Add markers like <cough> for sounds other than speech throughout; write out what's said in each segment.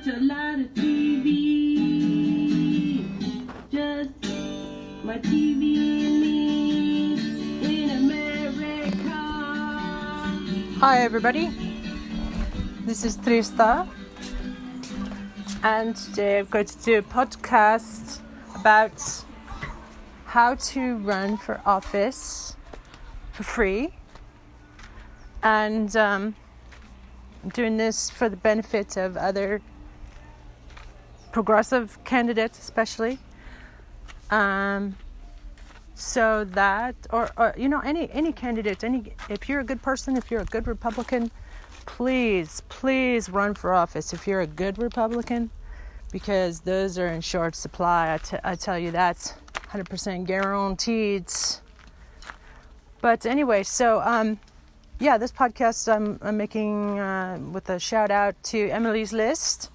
watch a lot of TV. Just my TV and me in America. Hi, everybody. This is Trista, and today I'm going to do a podcast about how to run for office for free. And um, I'm doing this for the benefit of other progressive candidates, especially. Um, so that, or, or you know, any any candidate, any if you're a good person, if you're a good Republican, please, please run for office if you're a good Republican, because those are in short supply. I, t- I tell you that's 100% guaranteed. But anyway, so um, yeah, this podcast I'm, I'm making uh, with a shout out to Emily's List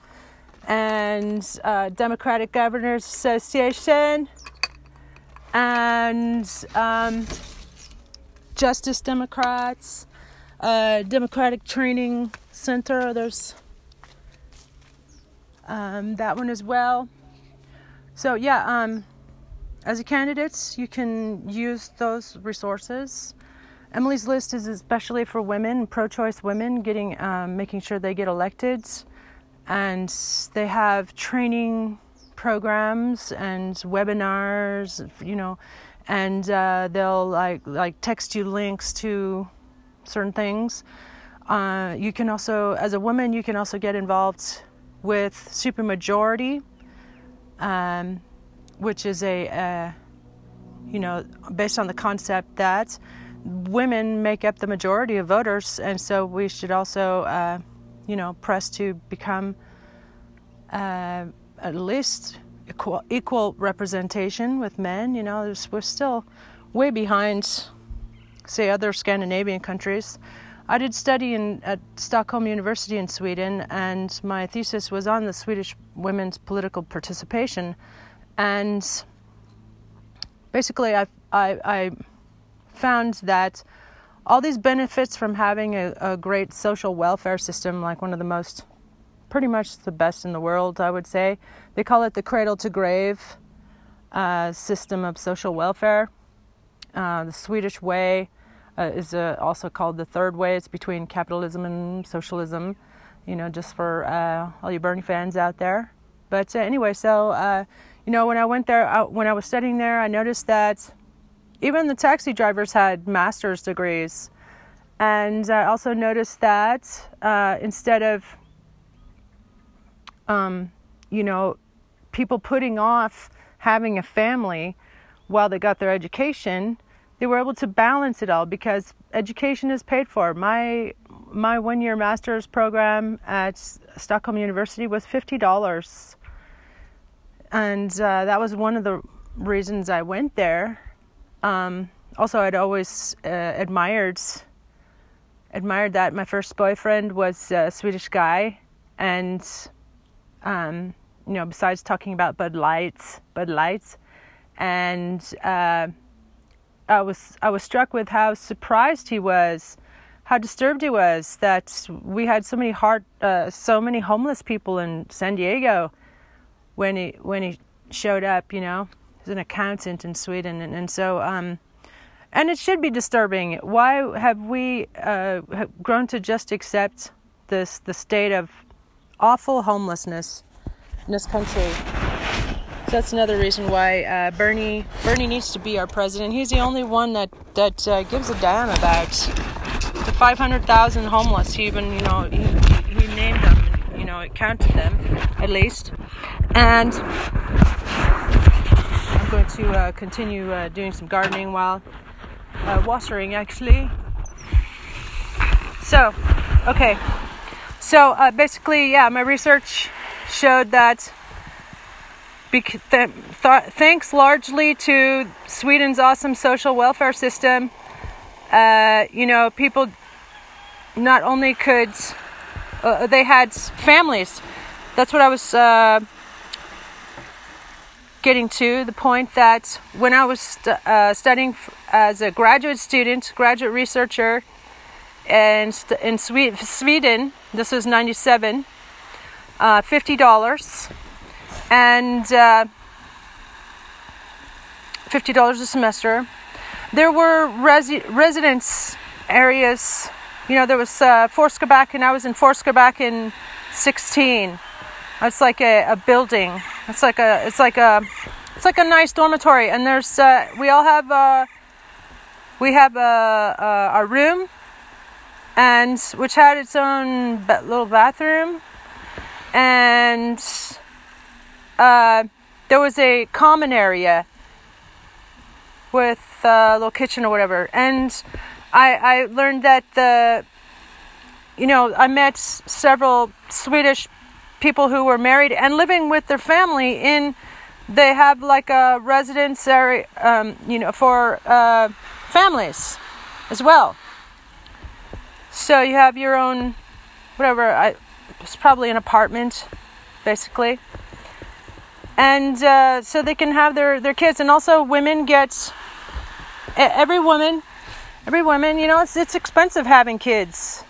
and uh, Democratic Governors Association and um, Justice Democrats, uh, Democratic Training Center. There's um, that one as well. So yeah, um, as a candidate, you can use those resources. Emily's List is especially for women, pro-choice women, getting um, making sure they get elected, and they have training programs and webinars, you know, and uh, they'll like like text you links to certain things. Uh, you can also, as a woman, you can also get involved with supermajority, um, which is a, uh, you know, based on the concept that women make up the majority of voters, and so we should also, uh, you know, press to become uh, at least equal, equal representation with men. You know, we're still way behind, say, other Scandinavian countries. I did study in, at Stockholm University in Sweden, and my thesis was on the Swedish women's political participation. And basically, I, I, I found that all these benefits from having a, a great social welfare system, like one of the most pretty much the best in the world, I would say. They call it the cradle to grave uh, system of social welfare. Uh, the Swedish way uh, is uh, also called the third way. It's between capitalism and socialism, you know, just for uh, all you Bernie fans out there. But uh, anyway, so, you know, when I went there, when I was studying there, I noticed that even the taxi drivers had master's degrees. And I also noticed that instead of um, you know, people putting off having a family while they got their education, they were able to balance it all because education is paid for. My my one year master's program at Stockholm University was fifty dollars, and uh, that was one of the reasons I went there. Um, also, I'd always uh, admired admired that my first boyfriend was a Swedish guy, and um, you know, besides talking about Bud Lights, Bud Lights, and uh, I was I was struck with how surprised he was, how disturbed he was that we had so many heart, uh, so many homeless people in San Diego, when he when he showed up. You know, he's an accountant in Sweden, and, and so. Um, and it should be disturbing. Why have we uh, grown to just accept this the state of awful homelessness in this country. So that's another reason why uh, Bernie Bernie needs to be our president. He's the only one that that uh, gives a damn about the 500,000 homeless. He even you know he, he, he named them, you know, counted them at least, and. Going to uh, continue uh, doing some gardening while uh, watering actually. So, okay, so uh, basically, yeah, my research showed that th- th- thanks largely to Sweden's awesome social welfare system, uh, you know, people not only could, uh, they had families. That's what I was getting to. The point that when I was st- uh, studying as a graduate student, graduate researcher, and in Sweden, this was 97. uh, fifty dollars, and uh, fifty dollars a semester. There were resi- residence areas. You know, there was uh, Quebec, and I was in Quebec in sixteen. It's like a, a building. It's like a it's like a it's like a nice dormitory, and there's uh, we all have uh, we have a, a, a room, and which had its own little bathroom, and uh, there was a common area with a little kitchen or whatever, and I I learned that the you know I met several Swedish people who were married and living with their family in they have like a residence area um, you know for uh, families as well. So you have your own whatever I, it's probably an apartment basically. And uh, so they can have their, their kids. And also women get every woman every woman you know it's, it's expensive having kids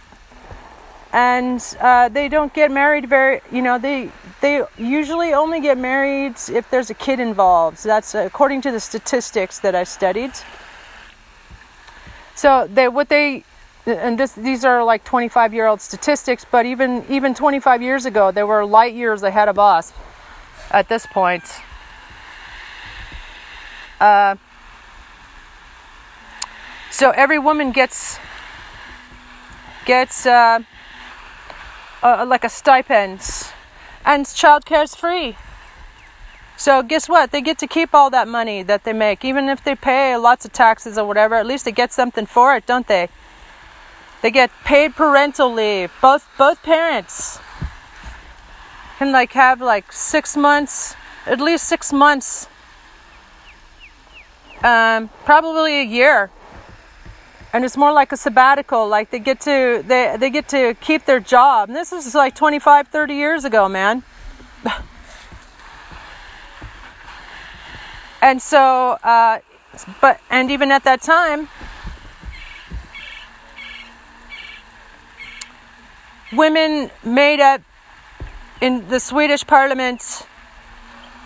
and uh, they don't get married very you know they they usually only get married if there's a kid involved. So that's according to the statistics that i studied. So they what they and this these are like 25 year old statistics but even even 25 years ago they were light years ahead of us at this point. Uh, so every woman gets gets uh, uh, like a stipend, and childcare is free. So guess what? They get to keep all that money that they make, even if they pay lots of taxes or whatever. At least they get something for it, don't they? They get paid parental leave. Both both parents can like have like six months, at least six months, um, probably a year and it's more like a sabbatical like they get to they, they get to keep their job. And this is like 25 30 years ago man. <laughs> And so uh, but and even at that time women made up in the swedish parliament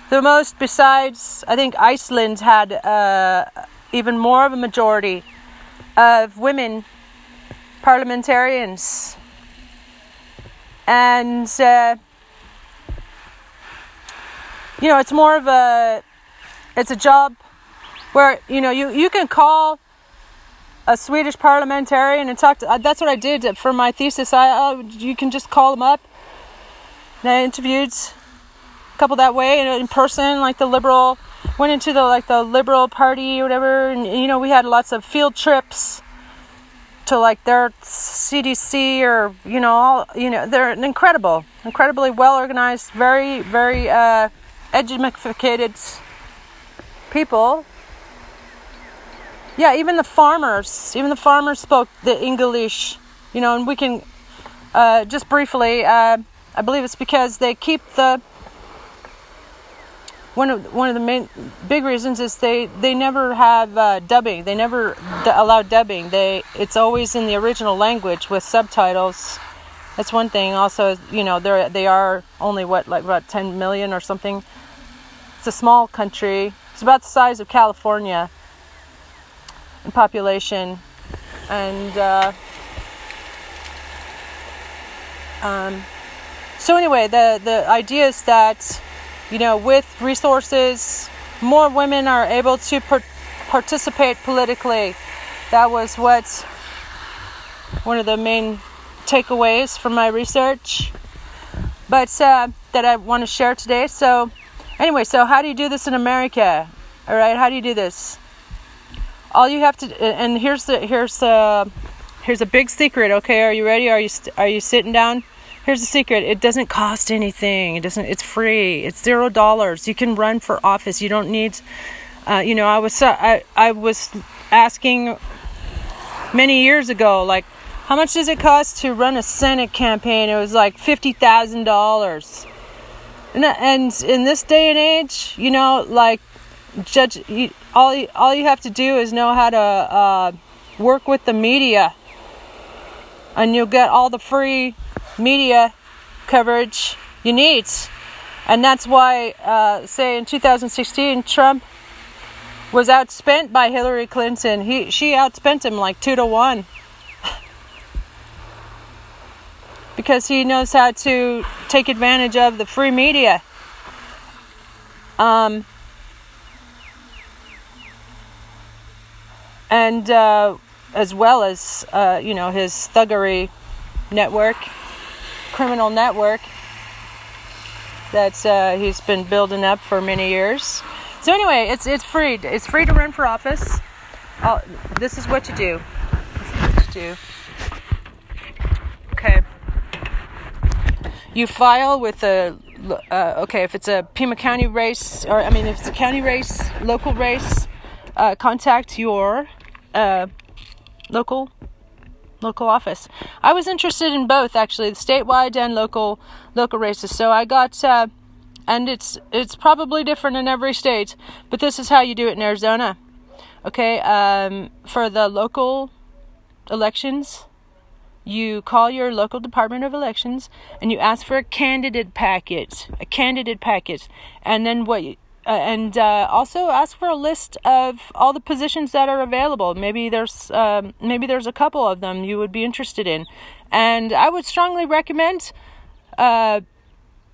the most besides i think iceland had uh, even more of a majority of women parliamentarians. And, uh, you know, it's more of a, it's a job where, you know, you, you can call a Swedish parliamentarian and talk to, uh, that's what I did for my thesis. I, you can just call them up. And I interviewed a couple that way in person, like the liberal went into the like the liberal party or whatever and you know we had lots of field trips to like their cdc or you know all you know they're incredible incredibly well organized very very uh educated people. Yeah even the farmers even the farmers spoke the english you know and we can uh, just briefly uh, i believe it's because they keep the one of one of the main big reasons is they they never have uh, dubbing. They never d- allow dubbing. They it's always in the original language with subtitles. That's one thing. Also, you know, they they are only what like about 10 million or something. It's a small country. It's about the size of California in population, and uh, um, so anyway, the the idea is that you know, with resources, more women are able to per- participate politically. That was what one of the main takeaways from my research, but uh, that I want to share today. So, anyway, so how do you do this in America? All right, how do you do this? All you have to, and here's the here's the here's a big secret. Okay, are you ready? Are you are you sitting down? Here's the secret. It doesn't cost anything. It doesn't. It's free. It's zero dollars. You can run for office. You don't need. Uh, you know, I was I I was asking many years ago, like, how much does it cost to run a Senate campaign? It was like fifty thousand dollars. And and in this day and age, you know, like, judge you, all you, all you have to do is know how to uh, work with the media, and you'll get all the free media coverage you need. And that's why, uh, say, in 2016, Trump was outspent by Hillary Clinton. He, she outspent him like two to one. <laughs> because he knows how to take advantage of the free media. Um, and uh, as well as uh, you know his thuggery network, criminal network that uh, he's been building up for many years. So anyway, it's it's free. It's free to run for office. Uh, this is what you do. This is what you do. Okay. You file with a uh, okay if it's a Pima County race, or I mean if it's a county race, local race. Uh, contact your uh, local local office. I was interested in both actually, the statewide and local local races. So I got uh, and it's it's probably different in every state, but this is how you do it in Arizona. Okay, um, for the local elections, you call your local Department of Elections and you ask for a candidate packet, a candidate packet, and then what? You, and uh, also ask for a list of all the positions that are available. Maybe there's um, maybe there's a couple of them you would be interested in, and I would strongly recommend uh,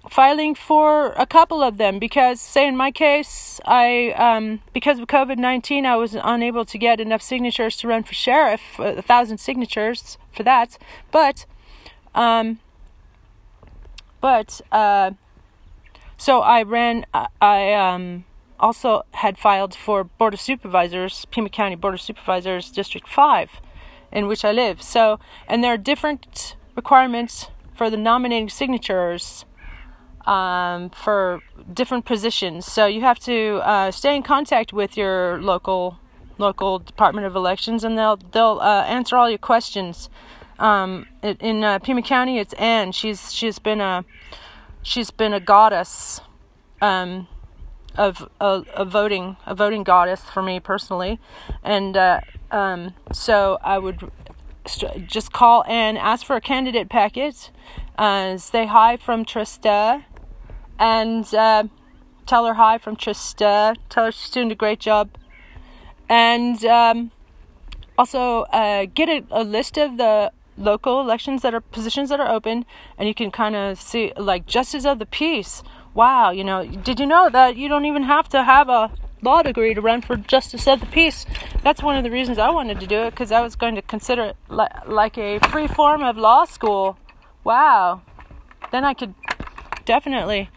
filing for a couple of them because, say, in my case, I um, because of COVID nineteen, I was unable to get enough signatures to run for sheriff, a thousand signatures for that, but. Um, but uh, so I ran. I um, also had filed for Board of Supervisors, Pima County Board of Supervisors, District Five, in which I live. So, and there are different requirements for the nominating signatures um, for different positions. So you have to uh, stay in contact with your local local Department of Elections, and they'll they'll uh, answer all your questions. Um, in uh, Pima County, it's Anne. She's she's been a she's been a goddess um, of a, a, voting a voting goddess for me personally, and uh, um, so I would st- just call and ask for a candidate packet, uh, say hi from Trista, and uh, tell her hi from Trista. Tell her she's doing a great job, and um, also uh, get a, a list of the local elections that are positions that are open and you can kind of see like justice of the peace. Wow you know did you know that you don't even have to have a law degree to run for justice of the peace? That's one of the reasons i wanted to do it because i was going to consider it li- like a free form of law school. Wow. Then i could definitely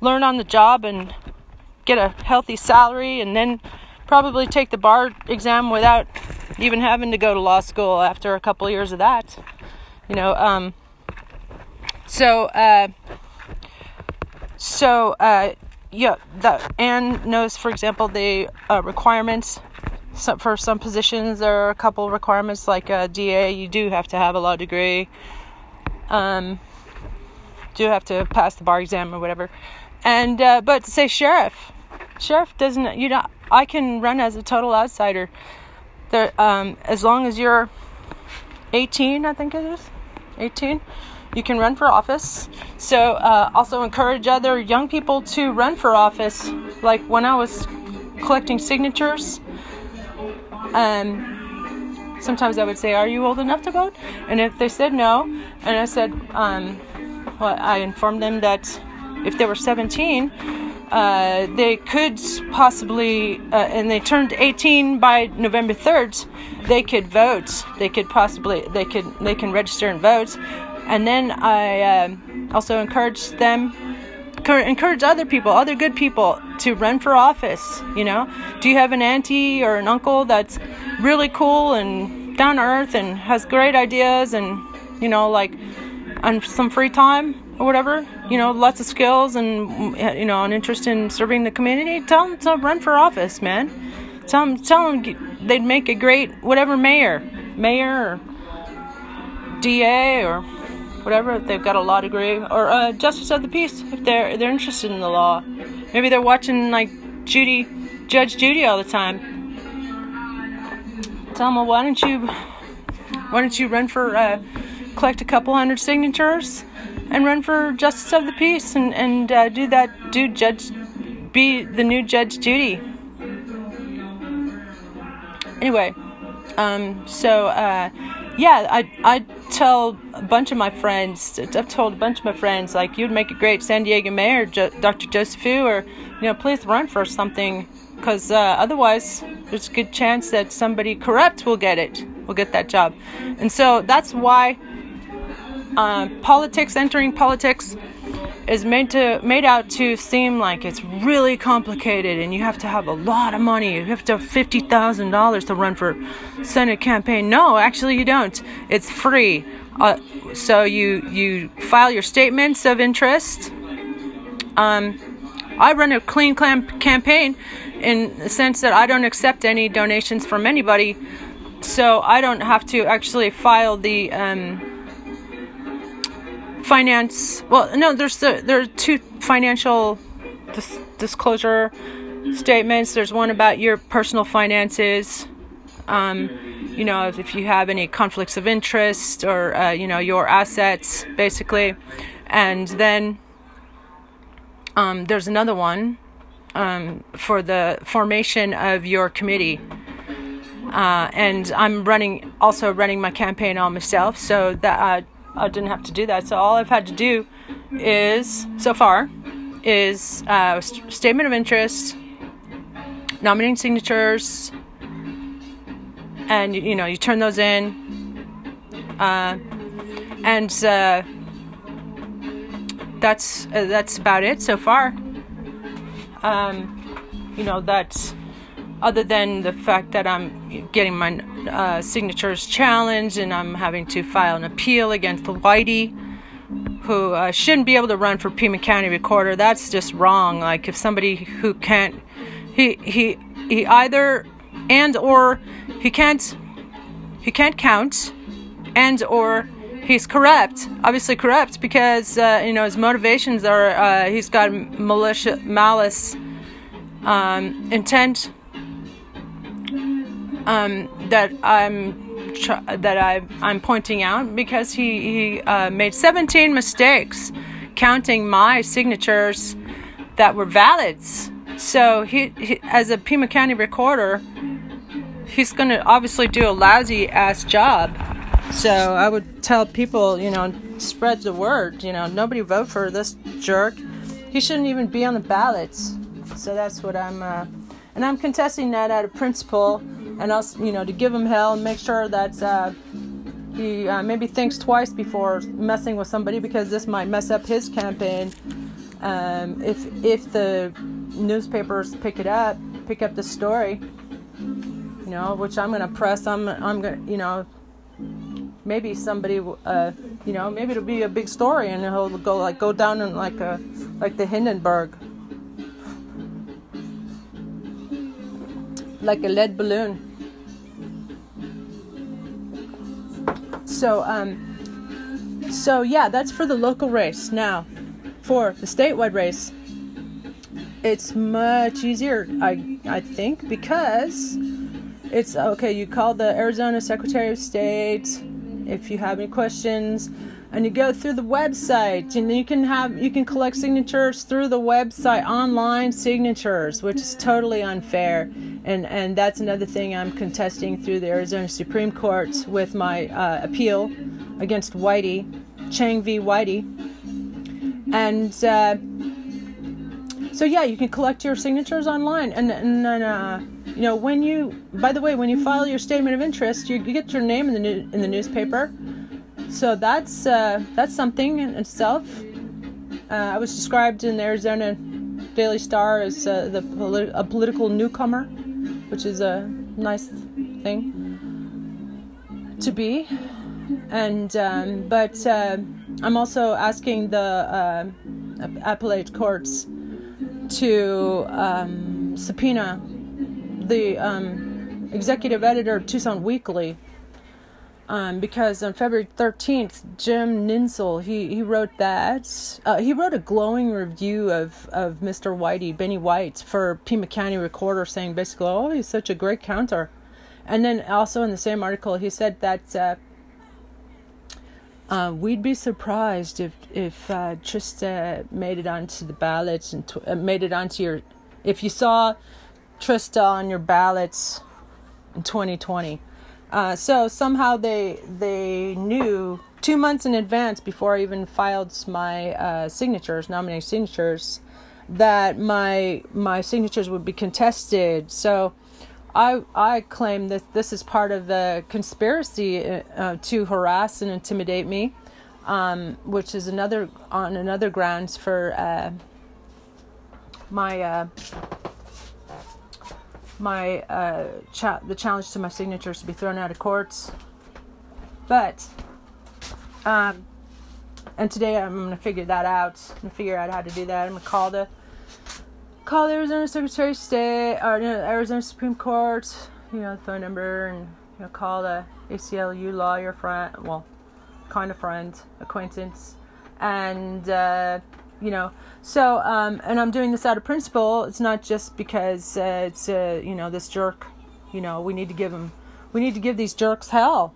learn on the job and get a healthy salary and then probably take the bar exam without even having to go to law school after a couple years of that. You know, um, so uh, so uh, yeah, that Anne knows, for example, the uh, requirements. For some positions, there are a couple requirements like a DA. You do have to have a law degree. Um, do have to pass the bar exam or whatever. And uh, but to say sheriff, sheriff doesn't. You know, I can run as a total outsider there, um, as long as you're 18, I think it is, 18, you can run for office. So, uh, also encourage other young people to run for office. Like when I was collecting signatures, um, sometimes I would say, "Are you old enough to vote?" And if they said no, and I said, um, well, I informed them that if they were 17 uh, they could possibly, uh, and they turned 18 by November 3rd, they could vote. They could possibly, they could, they can register and vote. And then I uh, also encourage them, encourage other people, other good people to run for office. You know, do you have an auntie or an uncle that's really cool and down to earth and has great ideas and, you know, like on some free time? Or whatever, you know, lots of skills and you know, an interest in serving the community, tell them to run for office, man. Tell them, tell them they'd make a great whatever mayor, mayor or DA or whatever if they've got a law degree or uh, justice of the peace if they're they're interested in the law. Maybe they're watching like Judy, Judge Judy all the time. Tell them, well, why don't you, why don't you run for, uh, collect a couple hundred signatures? And run for justice of the peace and and uh, do that do judge be the new judge Judy. Anyway, um, so uh, yeah, I I tell a bunch of my friends. I've told a bunch of my friends like you'd make a great San Diego mayor, Dr. Joseph Fu, or you know, please run for something because uh, otherwise there's a good chance that somebody corrupt will get it, will get that job, and so that's why uh, politics, entering politics, is made to made out to seem like it's really complicated and you have to have a lot of money. You have to have fifty thousand dollars to run for Senate campaign. No, actually you don't. It's free. Uh, so you you file your statements of interest. Um, I run a clean campaign in the sense that I don't accept any donations from anybody, so I don't have to actually file the. Um, finance well no there's the, there are two financial dis- disclosure statements. There's one about your personal finances. Um, you know if, you have any conflicts of interest or uh, you know your assets basically. And then um, there's another one um, for the formation of your committee. Uh, and I'm running also running my campaign all myself. So that uh, I didn't have to do that. So all I've had to do is, so far, is uh, st- statement of interest, nominating signatures, and you know you turn those in, uh, and uh, that's uh, that's about it so far. Um, you know that's other than the fact that I'm getting my uh, signatures challenged and I'm having to file an appeal against Whitey, who uh, shouldn't be able to run for Pima County Recorder. That's just wrong. Like if somebody who can't, he he he either and or he can't he can't count, and or he's corrupt. Obviously corrupt because uh, you know his motivations are uh, he's got militia malice um, intent um, that I'm that I I'm pointing out because he he uh, made 17 mistakes counting my signatures that were valid. So he, he as a Pima County recorder, he's going to obviously do a lousy ass job. So I would tell people, you know, spread the word. You know, nobody vote for this jerk. He shouldn't even be on the ballots. So that's what I'm, uh, and I'm contesting that out of principle and also you know to give him hell and make sure that uh, he uh, maybe thinks twice before messing with somebody because this might mess up his campaign. Um, if if the newspapers pick it up, pick up the story, you know, which I'm gonna press. I'm I'm gonna you know maybe somebody uh, you know maybe it'll be a big story and he'll go like go down in like a like the Hindenburg. Like a lead balloon. So, um, so yeah, that's for the local race. Now, for the statewide race, it's much easier, I I think, because it's okay. You call the Arizona Secretary of State if you have any questions. And you go through the website and you can have you can collect signatures through the website online signatures which is totally unfair. And and that's another thing i'm contesting through the arizona supreme court with my uh, appeal against whitey chang v. Whitey. And uh, so yeah you can collect your signatures online. And and then uh, you know when you by the way when you file your statement of interest you, you get your name in the new, in the newspaper so that's uh, that's something in itself. Uh, I was described in the Arizona Daily Star as uh, the a political newcomer, which is a nice thing to be. And um, but uh, I'm also asking the uh, appellate courts to um, subpoena the um, executive editor of Tucson Weekly um, because on February 13th, Jim Nintzel, he, he wrote that. Uh, he wrote a glowing review of, of Mr. Whitey, Benny White, for Pima County Recorder, saying basically, oh, he's such a great counter. And then also in the same article, he said that uh, uh, we'd be surprised if if uh, Trista made it onto the ballots and tw- uh, made it onto your. If you saw Trista on your ballots in 2020, uh, so somehow they they knew two months in advance before I even filed my uh, signatures, nominating signatures, that my my signatures would be contested. So I I claim that this is part of the conspiracy uh, to harass and intimidate me, um, which is another on another grounds for uh, my uh, my uh, cha- the challenge to my signatures to be thrown out of courts. But um, and today I'm gonna figure that out. Gonna figure out how to do that. I'm gonna call the call the Arizona Secretary of State or know, Arizona Supreme Court, you know, the phone number and you know, call the ACLU lawyer friend, well, kind of friend, acquaintance, and uh, you know, so um, and I'm doing this out of principle. It's not just because uh, it's uh, you know this jerk, you know, we need to give him, we need to give these jerks hell.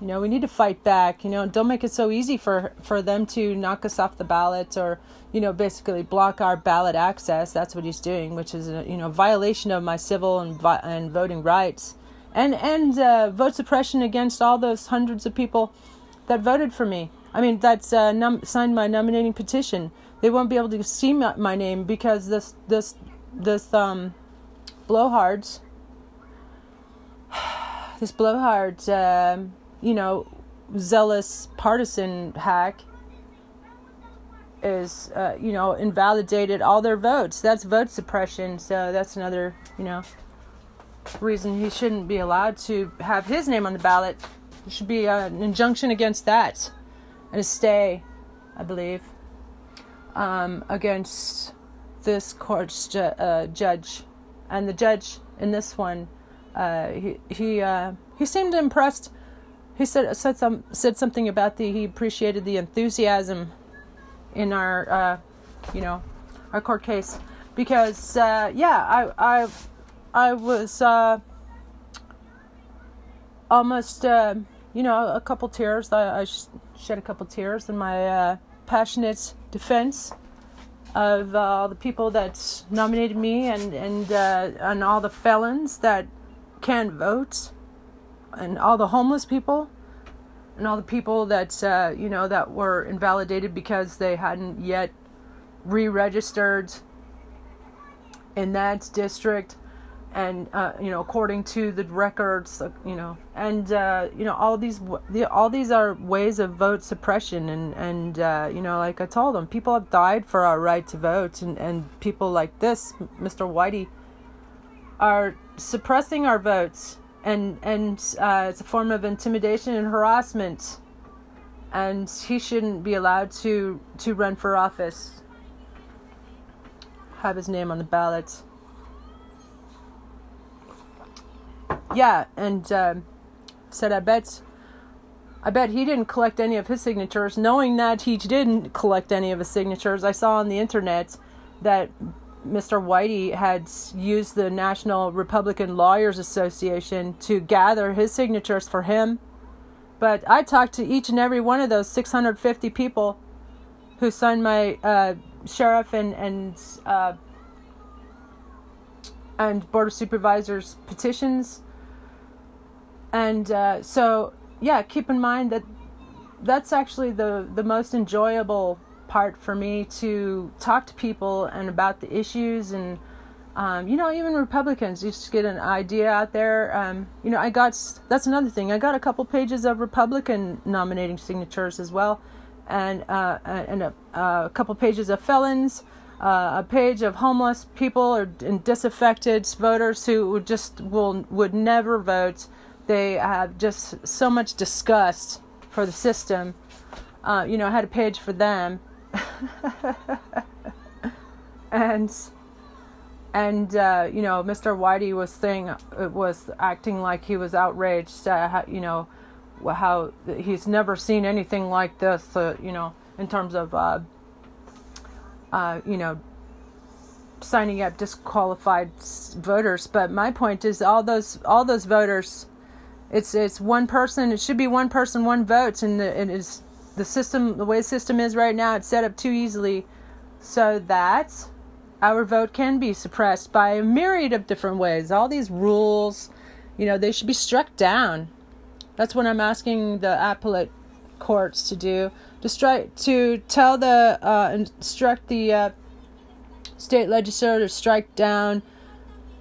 You know, we need to fight back. You know, don't make it so easy for for them to knock us off the ballot or you know basically block our ballot access. That's what he's doing, which is a you know violation of my civil and and voting rights, and and uh, vote suppression against all those hundreds of people that voted for me. I mean, that's uh, num- signed my nominating petition. They won't be able to see my, my name because this this this um blowhards <sighs> this blowhard. Um, you know, zealous partisan hack is, uh, you know, invalidated all their votes. That's vote suppression. So that's another, you know, reason he shouldn't be allowed to have his name on the ballot. There should be uh, an injunction against that and a stay, I believe, um, against this court's ju- uh, judge. And the judge in this one, uh, he he uh, he seemed impressed. He said said some said something about the he appreciated the enthusiasm in our uh, you know our court case. Because uh, yeah I I I was uh, almost you know a couple tears. I, I shed a couple tears in my passionate defense of uh, the people that nominated me and and and all the felons that can't vote and all the homeless people and all the people that uh, you know that were invalidated because they hadn't yet re-registered in that district and uh, you know according to the records you know and uh, you know all these all these are ways of vote suppression and and uh, you know like I told them people have died for our right to vote and and people like this Mr. Whitey are suppressing our votes and and uh, it's a form of intimidation and harassment and he shouldn't be allowed to to run for office have his name on the ballot yeah and uh, said i bet i bet he didn't collect any of his signatures knowing that he didn't collect any of his signatures i saw on the internet that Mr. Whitey had used the National Republican Lawyers Association to gather his signatures for him. But I talked to each and every one of those 650 people who signed my uh, sheriff and and uh, and board of supervisors petitions. And uh, so, yeah, keep in mind that that's actually the the most enjoyable part for me to talk to people and about the issues and um, you know even republicans just get an idea out there. Um, you know i got that's another thing. I got a couple pages of republican nominating signatures as well and uh, and a, a, couple pages of felons uh, a page of homeless people or and disaffected voters who just will would never vote they have just so much disgust for the system uh, you know i had a page for them <laughs> and and uh, you know, Mr. Whitey was saying uh, was acting like he was outraged. Uh, you know, how he's never seen anything like this. Uh, you know, in terms of uh, you know signing up disqualified voters. But my point is, all those all those voters, it's it's one person. It should be one person, one vote, and it is the system, the way the system is right now, it's set up too easily so that our vote can be suppressed by a myriad of different ways. All these rules, you know, they should be struck down. That's what I'm asking the appellate courts to do. To to tell the, uh, instruct the uh, state legislature to strike down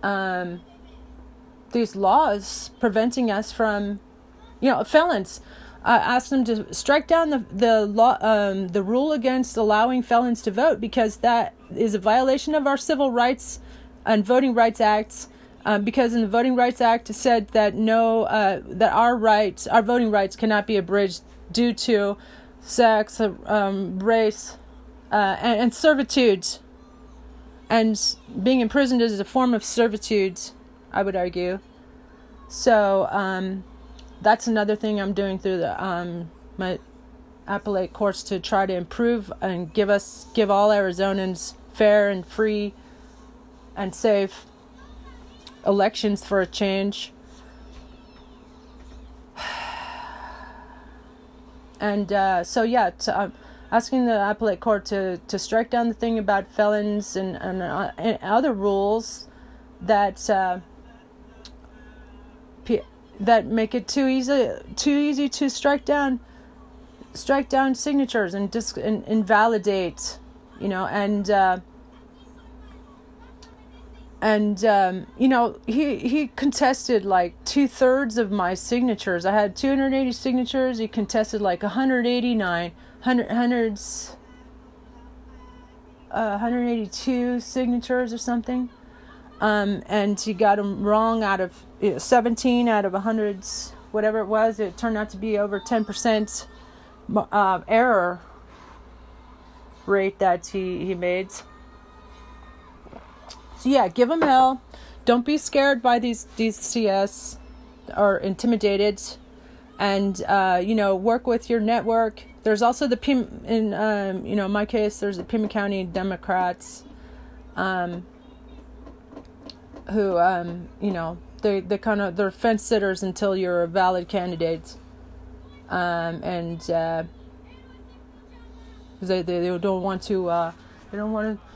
um, these laws preventing us from, you know, felons. Ask them to strike down the the law, um, the rule against allowing felons to vote because that is a violation of our civil rights and voting rights acts. Um, because in the Voting Rights Act it said that no, uh, that our rights, our voting rights, cannot be abridged due to sex, um, race, uh, and, and servitude. And being imprisoned is a form of servitude, I would argue. So um, that's another thing I'm doing through the um, my appellate courts to try to improve and give us give all Arizonans fair and free and safe elections for a change. And uh, so yeah, to, um, asking the appellate court to, to strike down the thing about felons and and, uh, and other rules that uh, that make it too easy too easy to strike down strike down signatures and dis- and invalidate, you know, and uh, and um, you know he he contested like two thirds of my signatures. I had 280 signatures. He contested like 189 hundred hundreds. Uh, 182 signatures or something, um, and he got them wrong out of you know, 17 out of 100s, whatever it was. It turned out to be over 10 percent uh, error rate that he he made. Yeah, give them hell. Don't be scared by these these CS or intimidated, and uh, you know work with your network. There's also the Pim in um, you know my case. There's the Pima County Democrats, um, who um, you know they they kind of they're fence sitters until you're a valid candidate, um, and uh, they, they they don't want to uh, they don't want to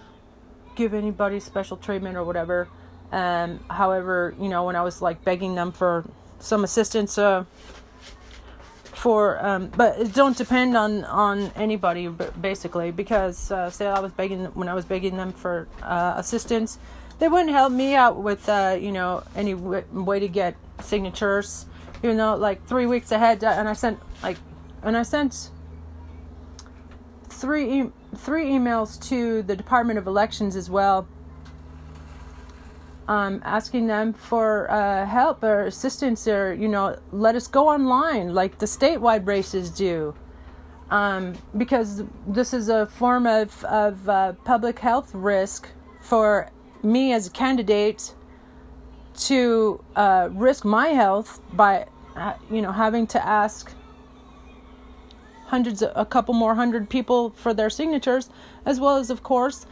give anybody special treatment or whatever. Um, however, you know, when I was like begging them for some assistance, uh, for um, but it don't depend on on anybody basically because uh, say I was begging when I was begging them for uh, assistance, they wouldn't help me out with uh, you know any w- way to get signatures, you know, like three weeks ahead, uh, and I sent like, and I sent three e- three emails to the Department of Elections as well, um, asking them for uh, help or assistance or you know let us go online like the statewide races do, um, because this is a form of of uh, public health risk for me as a candidate to uh, risk my health by uh, you know having to ask hundreds a couple more hundred people for their signatures as well as of course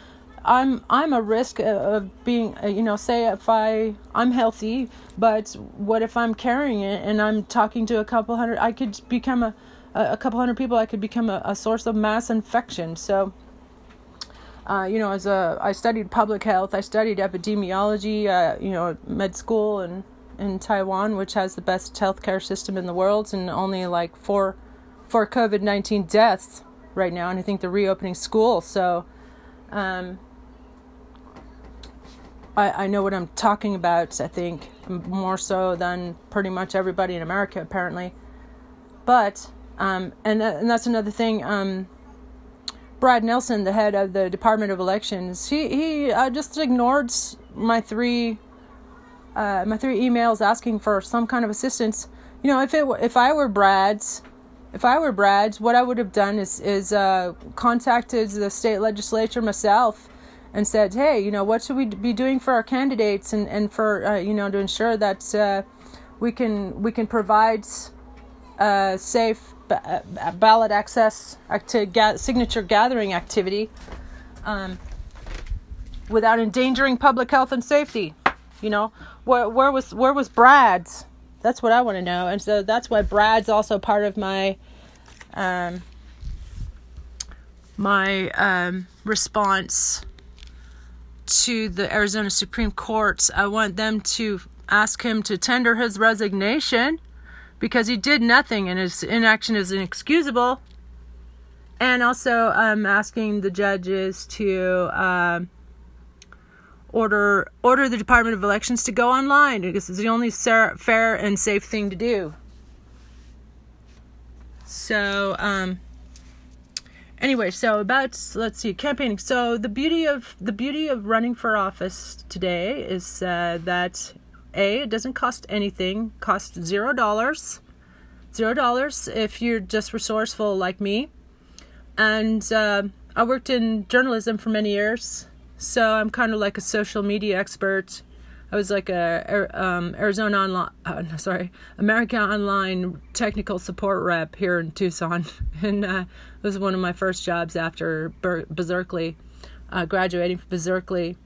i'm i'm a risk of being uh, you know say if i i'm healthy but what if i'm carrying it and i'm talking to a couple hundred i could become a a couple hundred people i could become a, a source of mass infection. So uh, you know, as a I studied public health, I studied epidemiology, uh, you know, med school and in Taiwan, which has the best healthcare system in the world, and only like four for COVID 19 deaths right now, and I think they're reopening schools. So um, I, I know what I'm talking about, I think, more so than pretty much everybody in America, apparently. But, um, and, and that's another thing. Um, Brad Nelson, the head of the Department of Elections, he he uh, just ignored my three uh, my three emails asking for some kind of assistance. You know, if it if I were Brad's if I were Brad, what I would have done is is uh, contacted the state legislature myself and said, hey, you know, what should we be doing for our candidates and and for uh, you know to ensure that uh, we can we can provide uh, safe uh, ballot access to ga- signature gathering activity um, without endangering public health and safety. You know, where where was where was Brad's? That's what I want to know, and so that's why Brad's also part of my um, my um, response to the Arizona Supreme Court. I want them to ask him to tender his resignation because he did nothing and his inaction is inexcusable. And also, I'm asking the judges to uh, order order the Department of Elections to go online because it's the only fair and safe thing to do. So, um, anyway, so about let's see, campaigning. So the beauty of the beauty of running for office today is uh, that a it doesn't cost anything, costs zero dollars, zero dollars if you're just resourceful like me and uh, I worked in journalism for many years, so I'm kind of like a social media expert. I was like a um, Arizona online, uh, sorry, America Online technical support rep here in Tucson, <laughs> and uh, it was one of my first jobs after Ber- Berkeley, uh, graduating from Berkeley,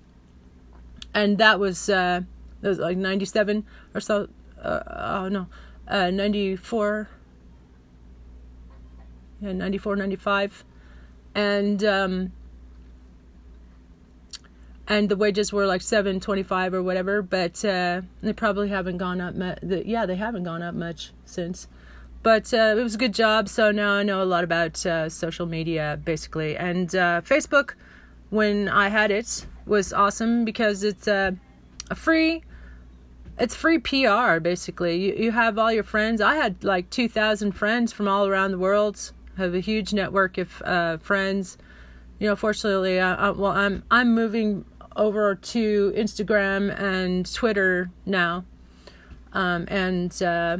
and that was uh, that was like '97 or so. Uh, oh no, '94 uh, yeah, 94, 95. And, um, and the wages were like 725 or whatever, but, uh, they probably haven't gone up much. Yeah, they haven't gone up much since. But, uh, it was a good job. So now I know a lot about, uh, social media basically. And, uh, Facebook, when I had it, was awesome because it's, uh, a free, it's free PR basically. You you have all your friends. I had like 2,000 friends from all around the world I have a huge network of uh, friends. You know, fortunately, I, I, well, I'm I'm moving over to Instagram and Twitter now, um, and uh,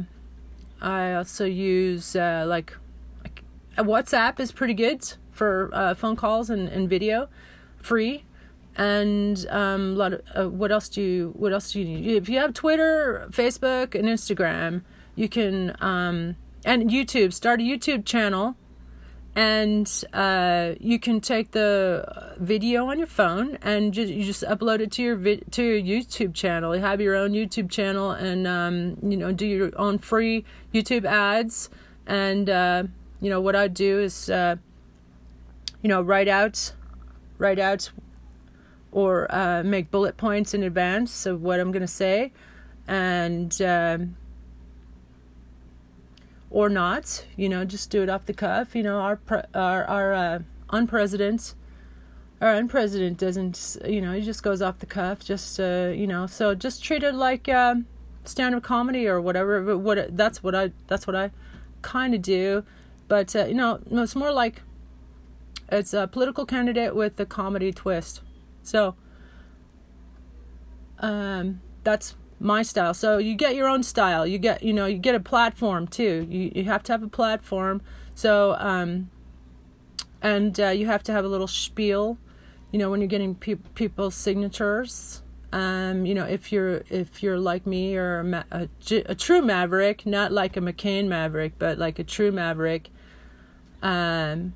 I also use uh, like, WhatsApp is pretty good for uh, phone calls and, and video, free. And um, a lot of uh, what else do you what else do you need? If you have twitter facebook and instagram you can um, and youtube. Start a youtube channel and uh, you can take the video on your phone and just, you just upload it to your to your YouTube channel. You have your own YouTube channel, and um, you know do your own free YouTube ads. And uh, you know what I do is uh, you know write out, write out, or uh, make bullet points in advance of what I'm going to say, and um, or not. You know, just do it off the cuff. You know, our our our uh, unpresident, our unpresident doesn't. You know, he just goes off the cuff. Just uh, you know, so just treat it like uh, stand-up comedy or whatever. But what that's what I that's what I kind of do. But uh, you know, it's more like it's a political candidate with a comedy twist. So um, that's my style. So you get your own style. You get you know you get a platform too. You you have to have a platform. So um, and uh, you have to have a little spiel. You know when you're getting pe- people's signatures. Um, you know if you're if you're like me or a, ma- a, a, true maverick, not like a McCain maverick, but like a true maverick. Um,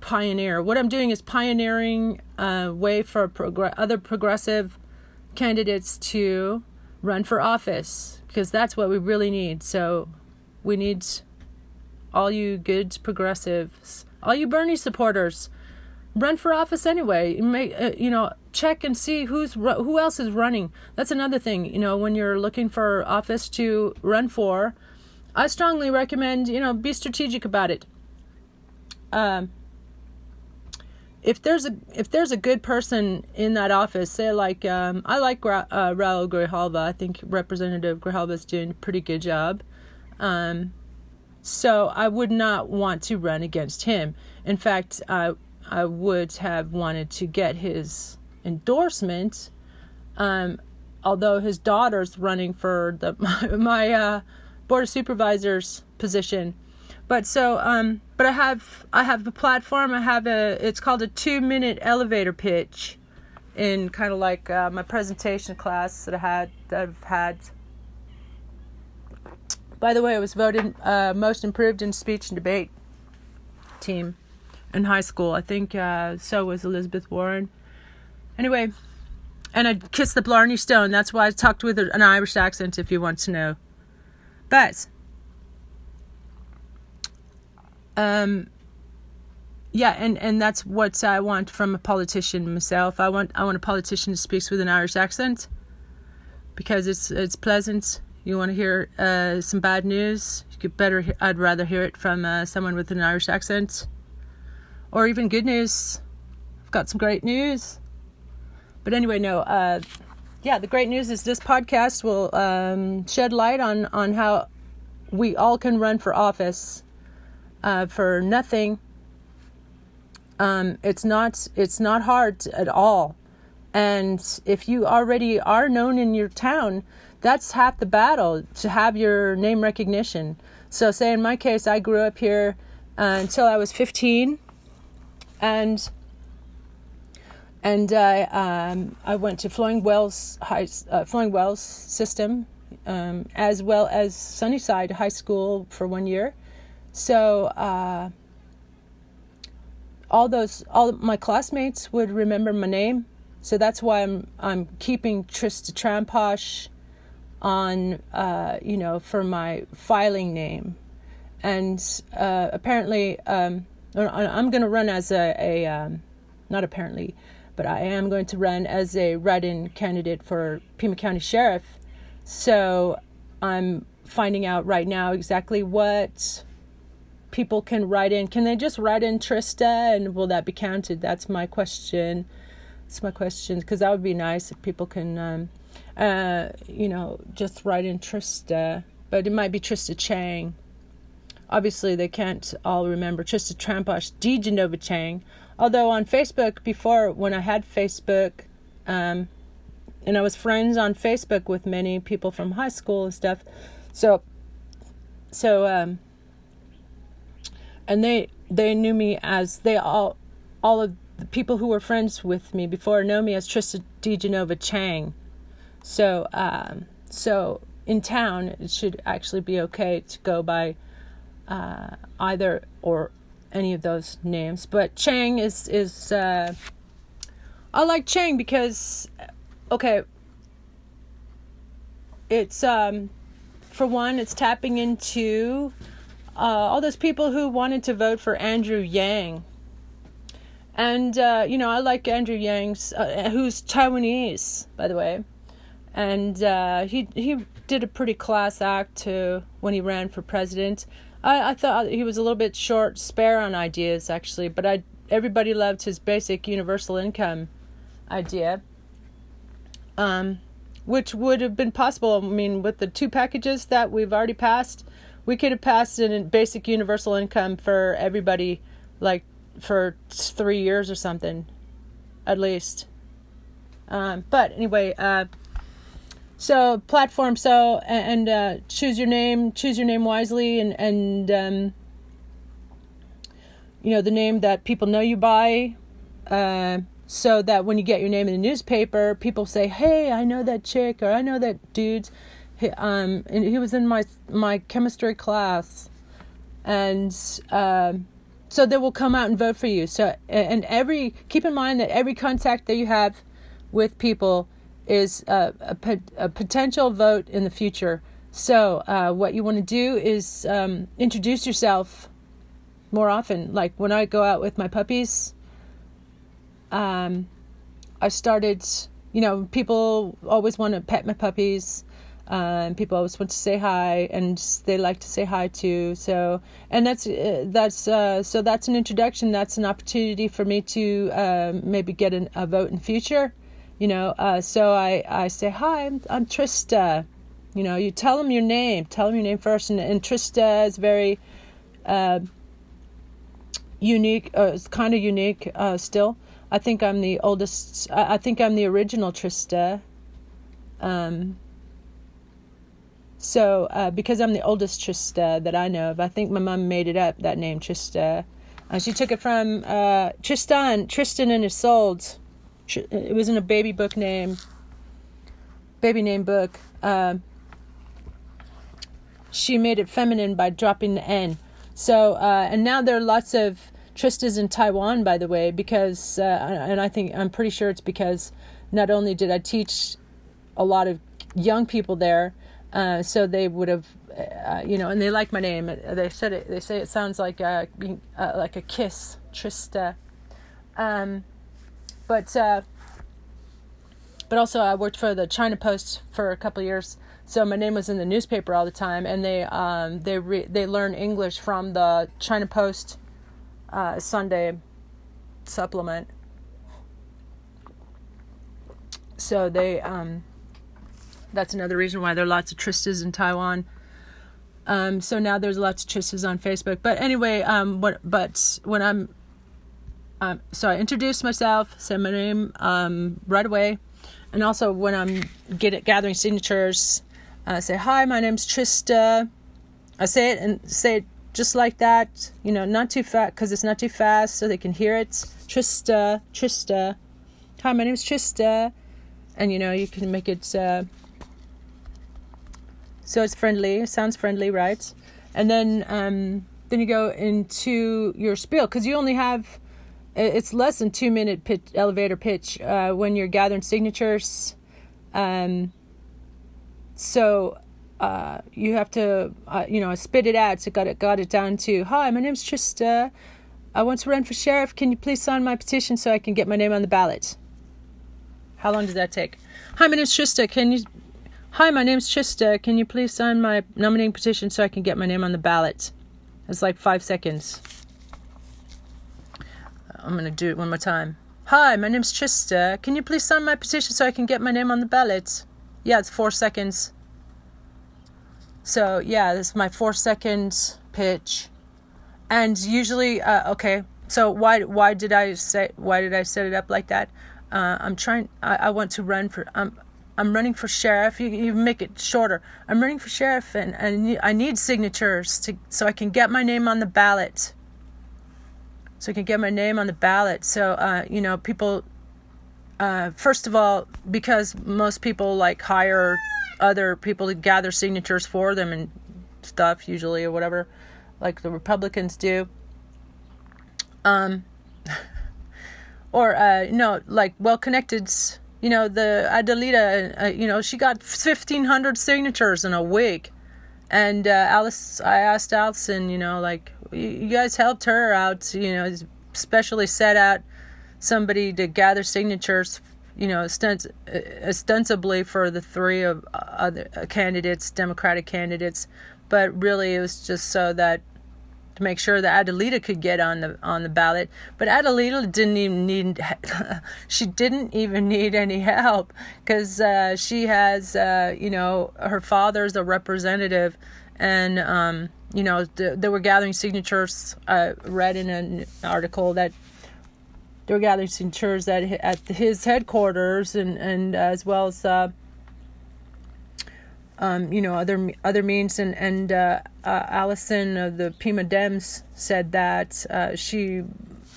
pioneer. What I'm doing is pioneering a way for progr- other progressive candidates to run for office because that's what we really need. So we need all you good progressives, all you Bernie supporters, run for office anyway. Make uh, you know check and see who's who else is running. That's another thing. You know when you're looking for office to run for, I strongly recommend you know be strategic about it. Um, if there's a if there's a good person in that office, say like um, I like Gra- uh, Raul Grijalva. I think Representative Grijalva is doing a pretty good job. Um, so I would not want to run against him. In fact, I I would have wanted to get his endorsement. Um, although his daughter's running for the my, <laughs> my uh, board of supervisors position but so um but i have i have a platform. I have a it's called a two minute elevator pitch in kind of like uh, my presentation class that i had that i've had. By the way i was voted uh, most improved in speech and debate team in high school. I think uh, so was elizabeth warren. Anyway and i kissed the blarney stone. That's why i talked with an irish accent if you want to know. But um, yeah, and and that's what I want from a politician myself. I want I want a politician who speaks with an Irish accent because it's it's pleasant. You want to hear uh, some bad news? You could better. I'd rather hear it from uh, someone with an Irish accent, or even good news. I've got some great news. But anyway, no. Uh, yeah, the great news is this podcast will um, shed light on on how we all can run for office uh, for nothing. Um, it's not it's not hard at all, and if you already are known in your town, that's half the battle to have your name recognition. So, say in my case, I grew up here uh, until I was 15, and and I um, I went to Flowing Wells High uh, Flowing Wells system, um, as well as Sunnyside High School for one year. So uh, all those all my classmates would remember my name. So that's why I'm I'm keeping Trista Tramposh on uh, you know for my filing name, and uh, apparently um, I'm going to run as a, a um, not apparently, but I am going to run as a write-in candidate for Pima County Sheriff. So I'm finding out right now exactly what people can write in. Can they just write in Trista and will that be counted? That's my question. That's my question because that would be nice if people can, um, uh, you know, just write in Trista. But it might be Trista Chang. Obviously, they can't all remember Trista Tramposh D. Genova Chang. Although on Facebook before, when I had Facebook, um, and I was friends on Facebook with many people from high school and stuff. So, so um, and they they knew me as they all all of the people who were friends with me before know me as Trista DeGenova Chang. So um, so in town it should actually be okay to go by uh, either or any of those names. But Chang is is uh, I like Chang because okay it's um for one it's tapping into uh, all those people who wanted to vote for Andrew Yang. And, uh, you know, I like Andrew Yang's, uh, who's Taiwanese, by the way. And uh, he he did a pretty class act to, when he ran for president. I, I thought he was a little bit short, spare on ideas, actually, but I everybody loved his basic universal income idea. Um, which would have been possible, I mean, with the two packages that we've already passed we could have passed in basic universal income for everybody like for three years or something at least. Um, but anyway uh, so platform so and uh, choose your name choose your name wisely and and um, you know the name that people know you by uh, so that when you get your name in the newspaper people say hey i know that chick or i know that dude's he, um, and he was in my my chemistry class, and um, so they will come out and vote for you. So and every keep in mind that every contact that you have with people is a, a, a potential vote in the future. So uh, what you want to do is um, introduce yourself more often. Like when I go out with my puppies, um, I started. You know, people always want to pet my puppies and people always want to say hi and they like to say hi too. So and that's uh, that's uh, so that's an introduction. That's an opportunity for me to uh, maybe get an, a vote in future you know uh, so I, I say hi I'm, I'm Trista. You know you tell them your name tell them your name first. And, and Trista is very uh, unique it's kind of unique still. I think I'm the oldest I, I think I'm the original Trista. Um, so, uh, because I'm the oldest Trista that I know of, I think my mom made it up, that name, Trista. Uh, she took it from uh, Tristan, Tristan and Isolde. It was in a baby book name, baby name book. Um, she made it feminine by dropping the N. So, uh, and now there are lots of Tristas in Taiwan, by the way, because, uh, and I think, I'm pretty sure it's because not only did I teach a lot of young people there, uh, so they would have, uh, you know, and they like my name. They said it. They say it sounds like a uh, like a kiss, Trista. Um, but uh, but also I worked for the China Post for a couple years, so my name was in the newspaper all the time, and they um, they re- they learn English from the China Post uh, Sunday supplement. So they um, that's another reason why there are lots of Tristas in Taiwan. Um, so now there's lots of Tristas on Facebook. But anyway, um, what but when I'm um, so I introduce myself, say my name um, right away, and also when I'm get gathering signatures, I say hi, my name's Trista. I say it and say it just like that, you know, not too fast because it's not too fast, so they can hear it. Trista, Trista. Hi, my name's Trista, and you know you can make it. Uh, so it's friendly, sounds friendly, right? And then um, then you go into your spiel because you only have it's less than two minute pitch, elevator pitch uh, when you're gathering signatures. Um, so uh, you have to uh, you know spit it out. So got it got it down to hi, my name's Trista. I want to run for sheriff. Can you please sign my petition so I can get my name on the ballot? How long does that take? Hi, my name's Trista. Can you Hi, my name's Trista. Can you please sign my nominating petition so I can get my name on the ballot? It's like five seconds. I'm going to do it one more time. Hi, my name's Trista. Can you please sign my petition so I can get my name on the ballot? Yeah, it's four seconds. So, yeah, this is my four second pitch. And usually, uh, okay, so why why did I say why did I set it up like that? Uh, I'm trying. I, I want to run for. Um, I'm running for sheriff. You, you make it shorter. I'm running for sheriff, and, and I need signatures to so I can get my name on the ballot. So I can get my name on the ballot. So uh, you know, people. Uh, first of all, because most people like hire other people to gather signatures for them and stuff, usually or whatever, like the Republicans do. Um, <laughs> or uh, no, like well connected you know the Adelita, uh, you know she got fifteen hundred signatures in a week, and uh, Alice, I asked Allison, you know, like you guys helped her out, you know, especially set out somebody to gather signatures, you know, ostensibly for the three of other candidates, Democratic candidates, but really it was just so that to make sure that Adelita could get on the on the ballot. But Adelita didn't even need <laughs> she didn't even need any help because uh, she has uh, you know her father's a representative, and um, you know th- they were gathering signatures. I read in an article that they were gathering signatures at at his headquarters and and as well as. Um, you know other other means and and uh, uh, Allison of the Pima Dems said that uh, she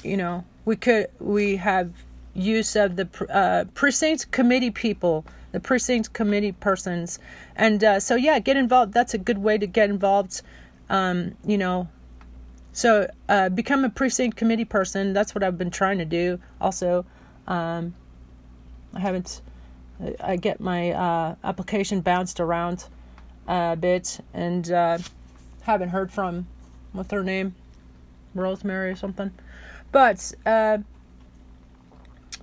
you know we could we have use of the uh, precinct committee people the precinct committee persons. And uh, so yeah get involved. That's a good way to get involved um, you know. So uh, become a precinct committee person. That's what I've been trying to do also. Um, I haven't I get my uh, application bounced around a bit and uh, haven't heard from what's her name, Rosemary or something. But uh,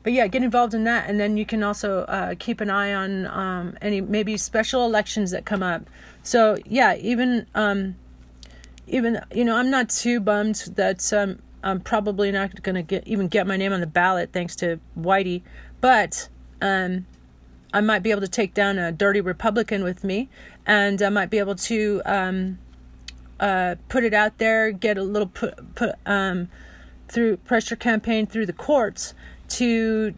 but yeah, get involved in that, and then you can also uh, keep an eye on um, any maybe special elections that come up. So yeah, even um, even you know I'm not too bummed that um, I'm probably not gonna get even get my name on the ballot thanks to Whitey, but um, I might be able to take down a dirty Republican with me, and I might be able to um, uh, put it out there, get a little put, put um, through pressure campaign through the courts to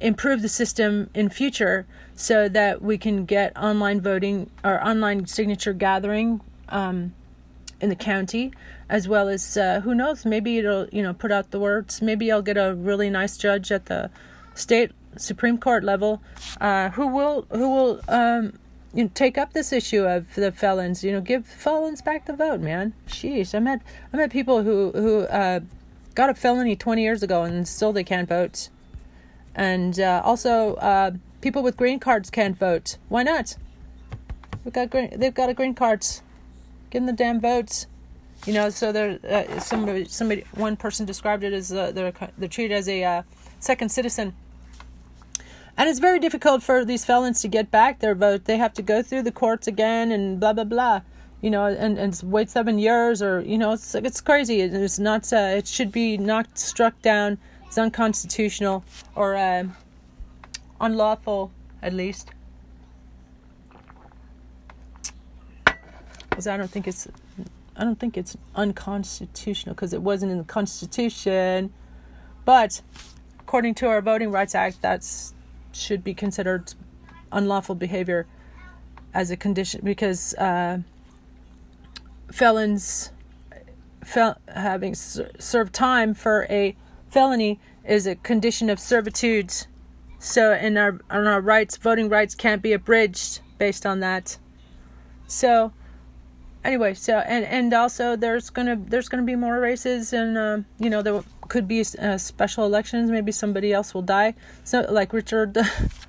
improve the system in future so that we can get online voting or online signature gathering um, in the county as well as uh, who knows maybe it'll you know put out the words. Maybe i'll get a really nice judge at the state Supreme Court level, uh, who will who will um, you know, take up this issue of the felons. You know, give felons back the vote, man. Sheesh, I met I met people who who uh, got a felony twenty years ago and still they can't vote, and uh, also uh, people with green cards can't vote. Why not? We've got green, they've got a green cards. Give them the damn votes. You know, so they're uh, somebody somebody one person described it as uh, they're they're treated as a uh, second citizen. And it's very difficult for these felons to get back their vote. They have to go through the courts again and blah blah blah. You know, and, and wait seven years or you know, it's it's crazy. It's not. Uh, it should be knocked struck down. It's unconstitutional or uh, unlawful, at least. Because I don't think it's, I don't think it's unconstitutional because it wasn't in the Constitution. But according to our Voting Rights Act, that's should be considered unlawful behavior as a condition because uh, felons fel- having ser- served time for a felony is a condition of servitude. So, in our on our rights, voting rights can't be abridged based on that. So, anyway, so and and also there's gonna there's gonna be more races, and uh, you know there could be uh, special elections. Maybe somebody else will die. So, like Richard,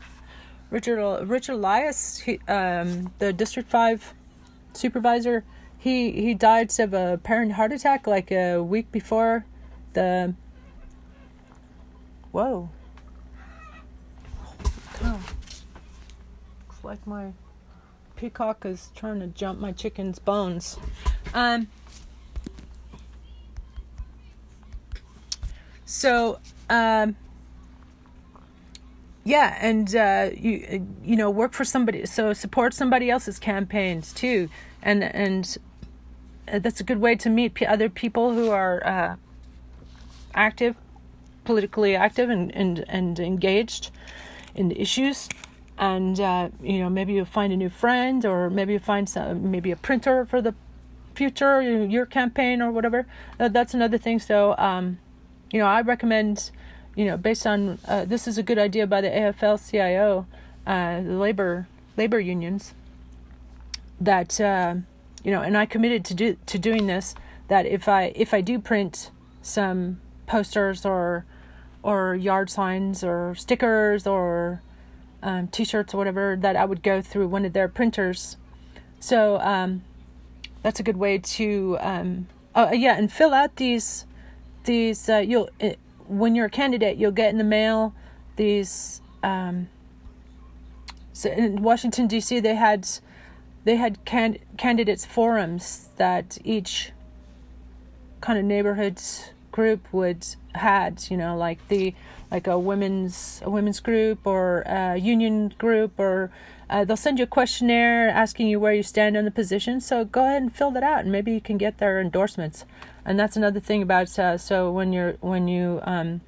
<laughs> Richard Richard Elias, he, um, the District Five supervisor, he he died of a apparent heart attack like a week before the Whoa. Oh. Looks like my peacock is trying to jump my chicken's bones. Um. So, um, yeah, and uh, you you know work for somebody. So support somebody else's campaigns too, and and that's a good way to meet other people who are uh, active politically active and, and, and engaged in issues. And uh, you know maybe you find a new friend or maybe you find some, maybe a printer for the future your campaign or whatever. Uh, that's another thing. So um, you know i recommend you know based on uh, this is a good idea by the afl-cio uh, the labor labor unions that uh, you know and i committed to do to doing this that if i if i do print some posters or or yard signs or stickers or um, t-shirts or whatever that I would go through one of their printers. So um, that's a good way to um, oh yeah, and fill out these these uh, you'll it, when you're a candidate you'll get in the mail these um, so in Washington D.C. they had they had can- candidates forums that each kind of neighborhoods group would had you know like the like a women's a women's group or a union group or uh, they'll send you a questionnaire asking you where you stand on the position so go ahead and fill that out and maybe you can get their endorsements and that's another thing about uh, so when you're when you um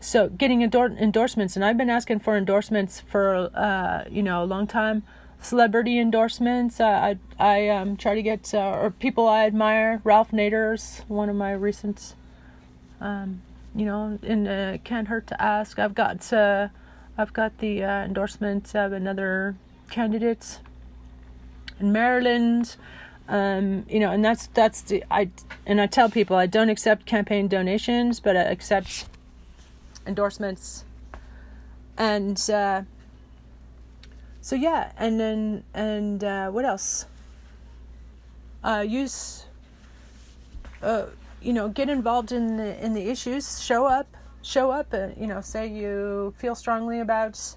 so getting endor- endorsements and i've been asking for endorsements for uh you know a long time celebrity endorsements. Uh, I I um, try to get uh, or people I admire. Ralph Nader's one of my recent um, you know, and uh, can't hurt to ask. I've got uh, I've got the uh, endorsement of another candidate in Maryland. Um, you know, and that's that's the I and I tell people I don't accept campaign donations, but I accept endorsements. And uh, so yeah, and then and uh, what else? Uh, use uh, you know, get involved in the in the issues. Show up, show up. and you know, say you feel strongly about,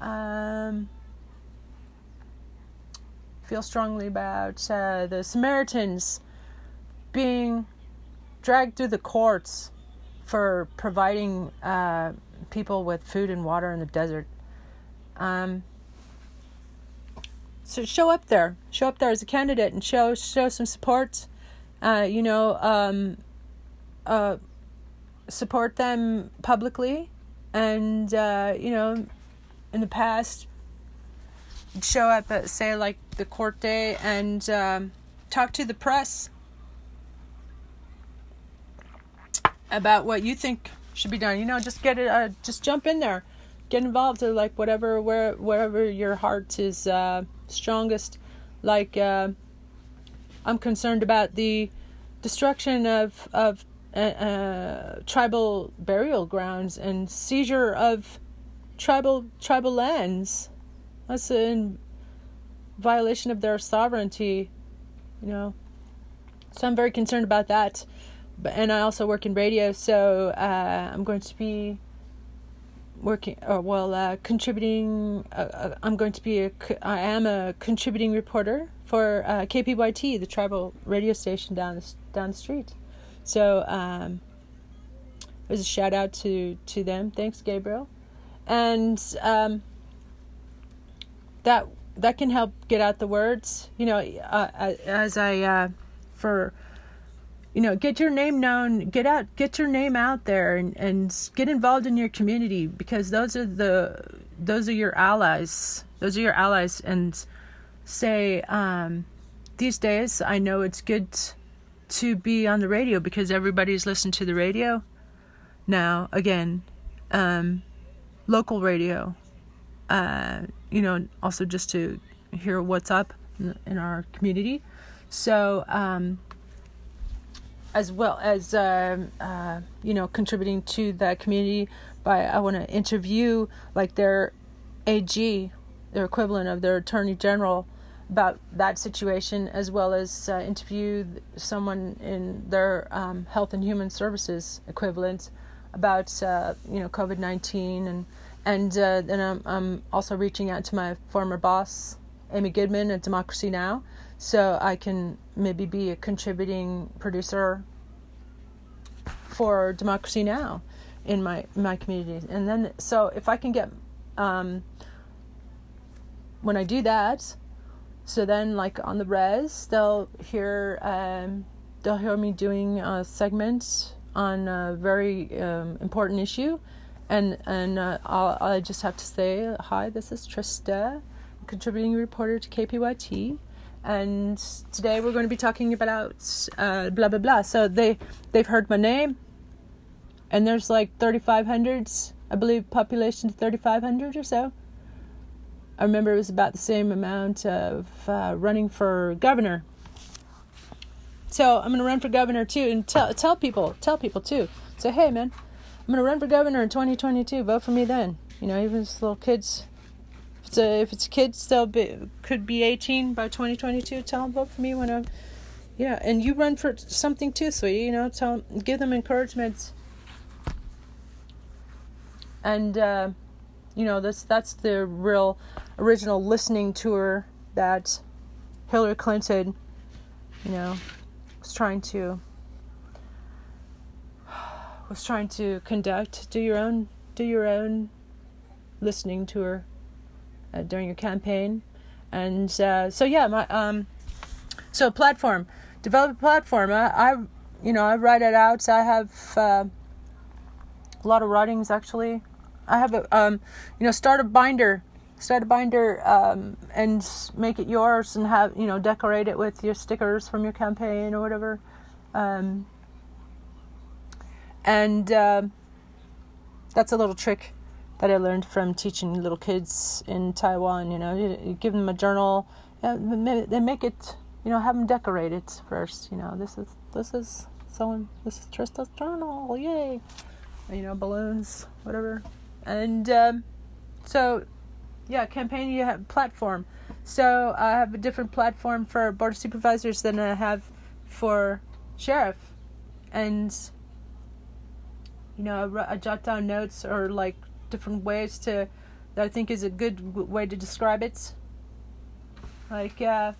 um, feel strongly about uh, the Samaritans being dragged through the courts for providing uh, people with food and water in the desert. Um, so show up there, show up there as a candidate, and show show some support uh, you know, um, uh, support them publicly, and uh, you know, in the past, show up at say like the court day and um, talk to the press about what you think should be done. You know, just get it, uh, just jump in there, get involved, or like whatever, where wherever your heart is uh, strongest, like. Uh, I'm concerned about the destruction of of uh, uh, tribal burial grounds and seizure of tribal tribal lands. That's in violation of their sovereignty. You know, So I'm very concerned about that. But and I also work in radio, so uh, I'm going to be working or well uh, contributing. Uh, uh, I'm going to be a i am a contributing reporter for uh, KPYT, the tribal radio station down the, down the street. So um, was a shout out to to them. Thanks, Gabriel, and um, that that can help get out the words. You know, uh, as I uh, for you know get your name known get out get your name out there and, and get involved in your community because those are the those are your allies those are your allies and say um, these days i know it's good to be on the radio because everybody's listening to the radio. Now again um, local radio uh, you know also just to hear what's up in, our community. So um, as well as um, uh, you know contributing to that community by I want to interview like their AG, their equivalent of their attorney general, about that situation, as well as uh, interview someone in their um, health and human services equivalent about uh, you know COVID nineteen and and uh, then I'm, I'm also reaching out to my former boss Amy Goodman at Democracy Now so I can maybe be a contributing producer for Democracy Now in my my community. And then so if I can get um, when I do that, so then like on the res, they'll hear um, they'll hear me doing a segment on a very um, important issue, and and uh, I'll, I just have to say hi. This is Trista, contributing reporter to KPYT and today we're going to be talking about uh, blah blah blah. So they they've heard my name, and there's like 3,500, I believe, population 3,500 or so. I remember it was about the same amount of uh, running for governor. So I'm going to run for governor too, and tell tell people tell people too. Say hey man, I'm going to run for governor in 2022. Vote for me then. You know, even if little kids if it's a, if it's kids they'll be could be 18 by 2022 tell them vote for me when i'm yeah and you run for something too sweetie you know tell give them encouragement and uh, you know that's that's the real original listening tour that hillary clinton you know was trying to was trying to conduct do your own do your own listening tour uh, during your campaign. And uh, so yeah, my um, so platform, develop a platform. I, I you know I write it out. I have uh, a lot of writings actually. I have a um, you know start a binder, start a binder um, and make it yours and have you know decorate it with your stickers from your campaign or whatever. Um, and uh, that's a little trick that I learned from teaching little kids in Taiwan. You know, you, you give them a journal, know, they make it. You know, have them decorate it first. You know, this is this is someone. This is Trista's journal. Yay! You know, balloons, whatever. And um, so, yeah, campaign. You have platform. So I have a different platform for board of supervisors than I have for sheriff, and you know, I, I jot down notes or like different ways to that I think is a good way to describe it. Like, uh,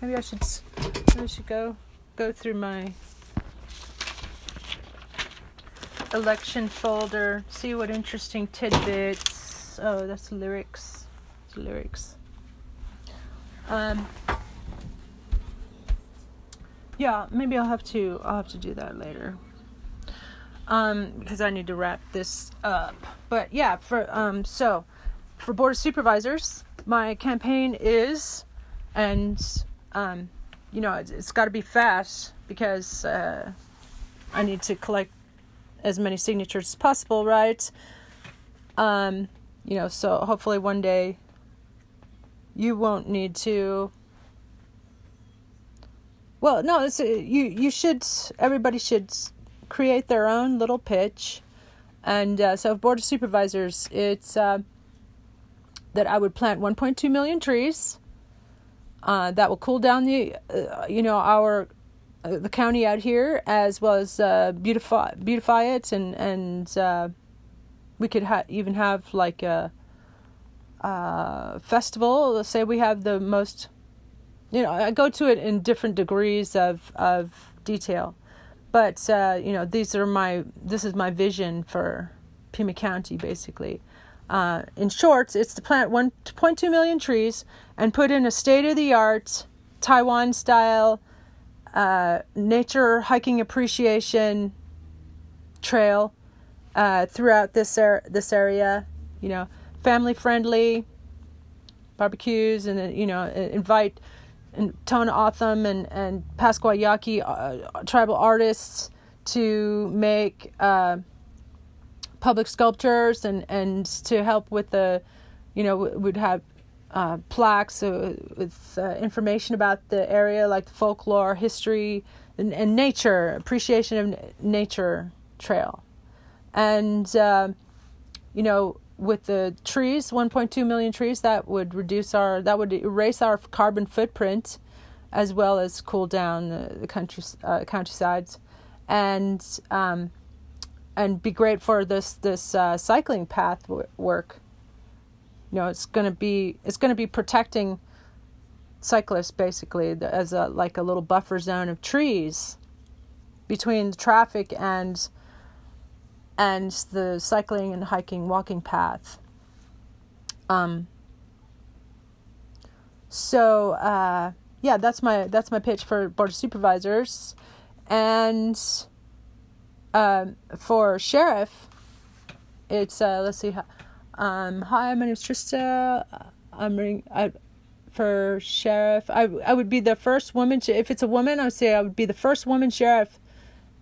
maybe I should maybe I should go go through my election folder, see what interesting tidbits. Oh, that's lyrics. Lyrics. Um. Yeah, maybe I'll have to. I'll have to do that later um, because I need to wrap this up. But yeah, for um, so for board of supervisors, my campaign is, and um, you know, it's, it's got to be fast because uh, I need to collect as many signatures as possible, right? Um, you know, so hopefully one day you won't need to. Well, no, it's you. You should. Everybody should create their own little pitch. And uh, so, Board of Supervisors, it's uh, that I would plant 1.2 million trees. Uh, that will cool down the, uh, you know, our uh, the county out here, as well as uh, beautify beautify it, and and uh, we could ha- even have like a, a festival. Let's say we have the most, you know, I go to it in different degrees of of detail, but uh, you know, these are my this is my vision for Pima County, basically. Uh, in short, it's to plant 1.2 million trees and put in a state of the art Taiwan style uh, nature hiking appreciation trail uh, throughout this er- this area. You know, family friendly barbecues, and then you know invite Tohono O'odham and and Pascua Yaqui uh, tribal artists to make uh, public sculptures and and to help with the, you know, we'd have uh, plaques uh, with uh, information about the area, like folklore, history, and, and nature, appreciation of nature trail. And, uh, you know, with the trees, 1.2 million trees, that would reduce our, that would erase our carbon footprint as well as cool down the, the country, uh, countrysides. And, um, and be great for this, this uh, cycling path w- work you know it's going to be it's going to be protecting cyclists basically as a like a little buffer zone of trees between the traffic and and the cycling and hiking walking path um so uh yeah that's my that's my pitch for board of supervisors and um for sheriff it's uh let's see um, hi, my name is Trista. I'm running I, for sheriff. I I would be the first woman to, if it's a woman, I would say I would be the first woman sheriff,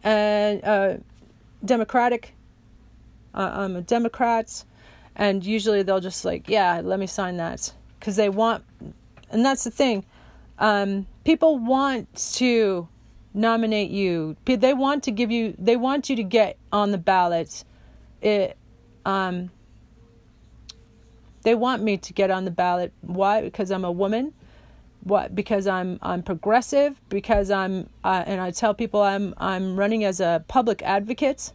and uh, Democratic. Uh, I'm a Democrat, and usually they'll just like, yeah, let me sign that because they want, and that's the thing. Um, people want to nominate you. They want to give you. They want you to get on the ballot. It. Um, they want me to get on the ballot. Why? Because I'm a woman. What? Because I'm I'm progressive. Because I'm uh, and I tell people I'm I'm running as a public advocate.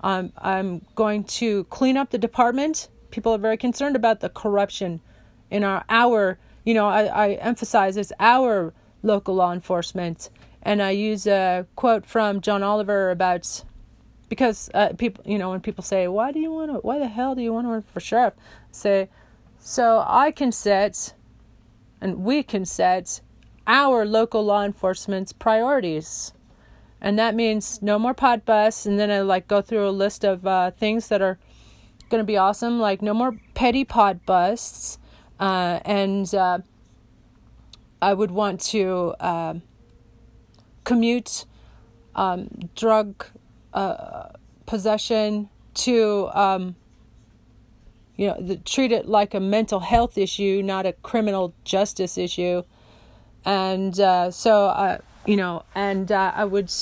I'm I'm going to clean up the department. People are very concerned about the corruption in our our. You know, I, I emphasize it's our local law enforcement, and I use a quote from John Oliver about because uh, people, you know, when people say, "Why do you want to? Why the hell do you want to run for sheriff?" say, so I can set, and we can set our local law enforcement's priorities. And that means no more pod bus. And then I like go through a list of uh, things that are going to be awesome, like no more petty pod busts. Uh, and uh, I would want to uh, commute um, drug uh, possession to um, you know, the, treat it like a mental health issue, not a criminal justice issue. And uh, so, you know, and uh, I would,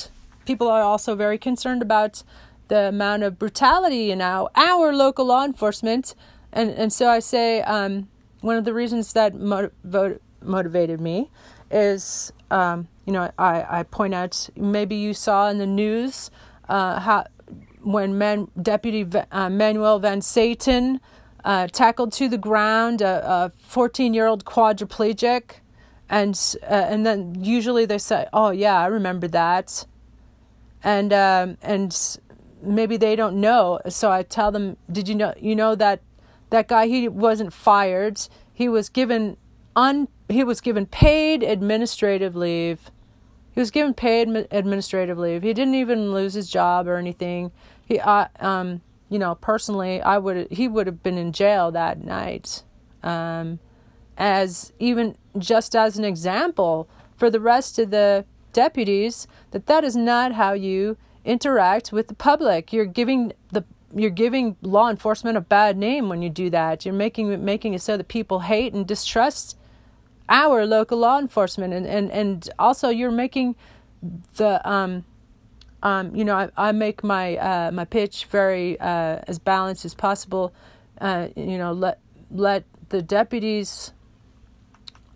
people are also very concerned about the amount of brutality in our, our local law enforcement. And, and so I say, um, one of the reasons that motiv- motivated me is, um, you know, I, I point out, maybe you saw in the news uh, how when Man, Deputy uh, Manuel Van Santen uh, tackled to the ground a 14 year old quadriplegic. And, uh, and then usually they say, oh, yeah, I remember that. And, um, and maybe they don't know. So I tell them, did you know, you know that that guy, he wasn't fired. He was given un, he was given paid administrative leave. He was given paid administrative leave. He didn't even lose his job or anything. He, uh, um, you know, personally, I would he would have been in jail that night. Um, as even just as an example for the rest of the deputies that that is not how you interact with the public. You're giving the you're giving law enforcement a bad name when you do that. You're making making it so that people hate and distrust our local law enforcement and, and, and also you're making the um um, you know, I, I make my uh, my pitch very uh, as balanced as possible. Uh, you know, let let the deputies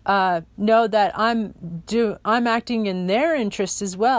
uh, know that I'm do I'm acting in their interest as well.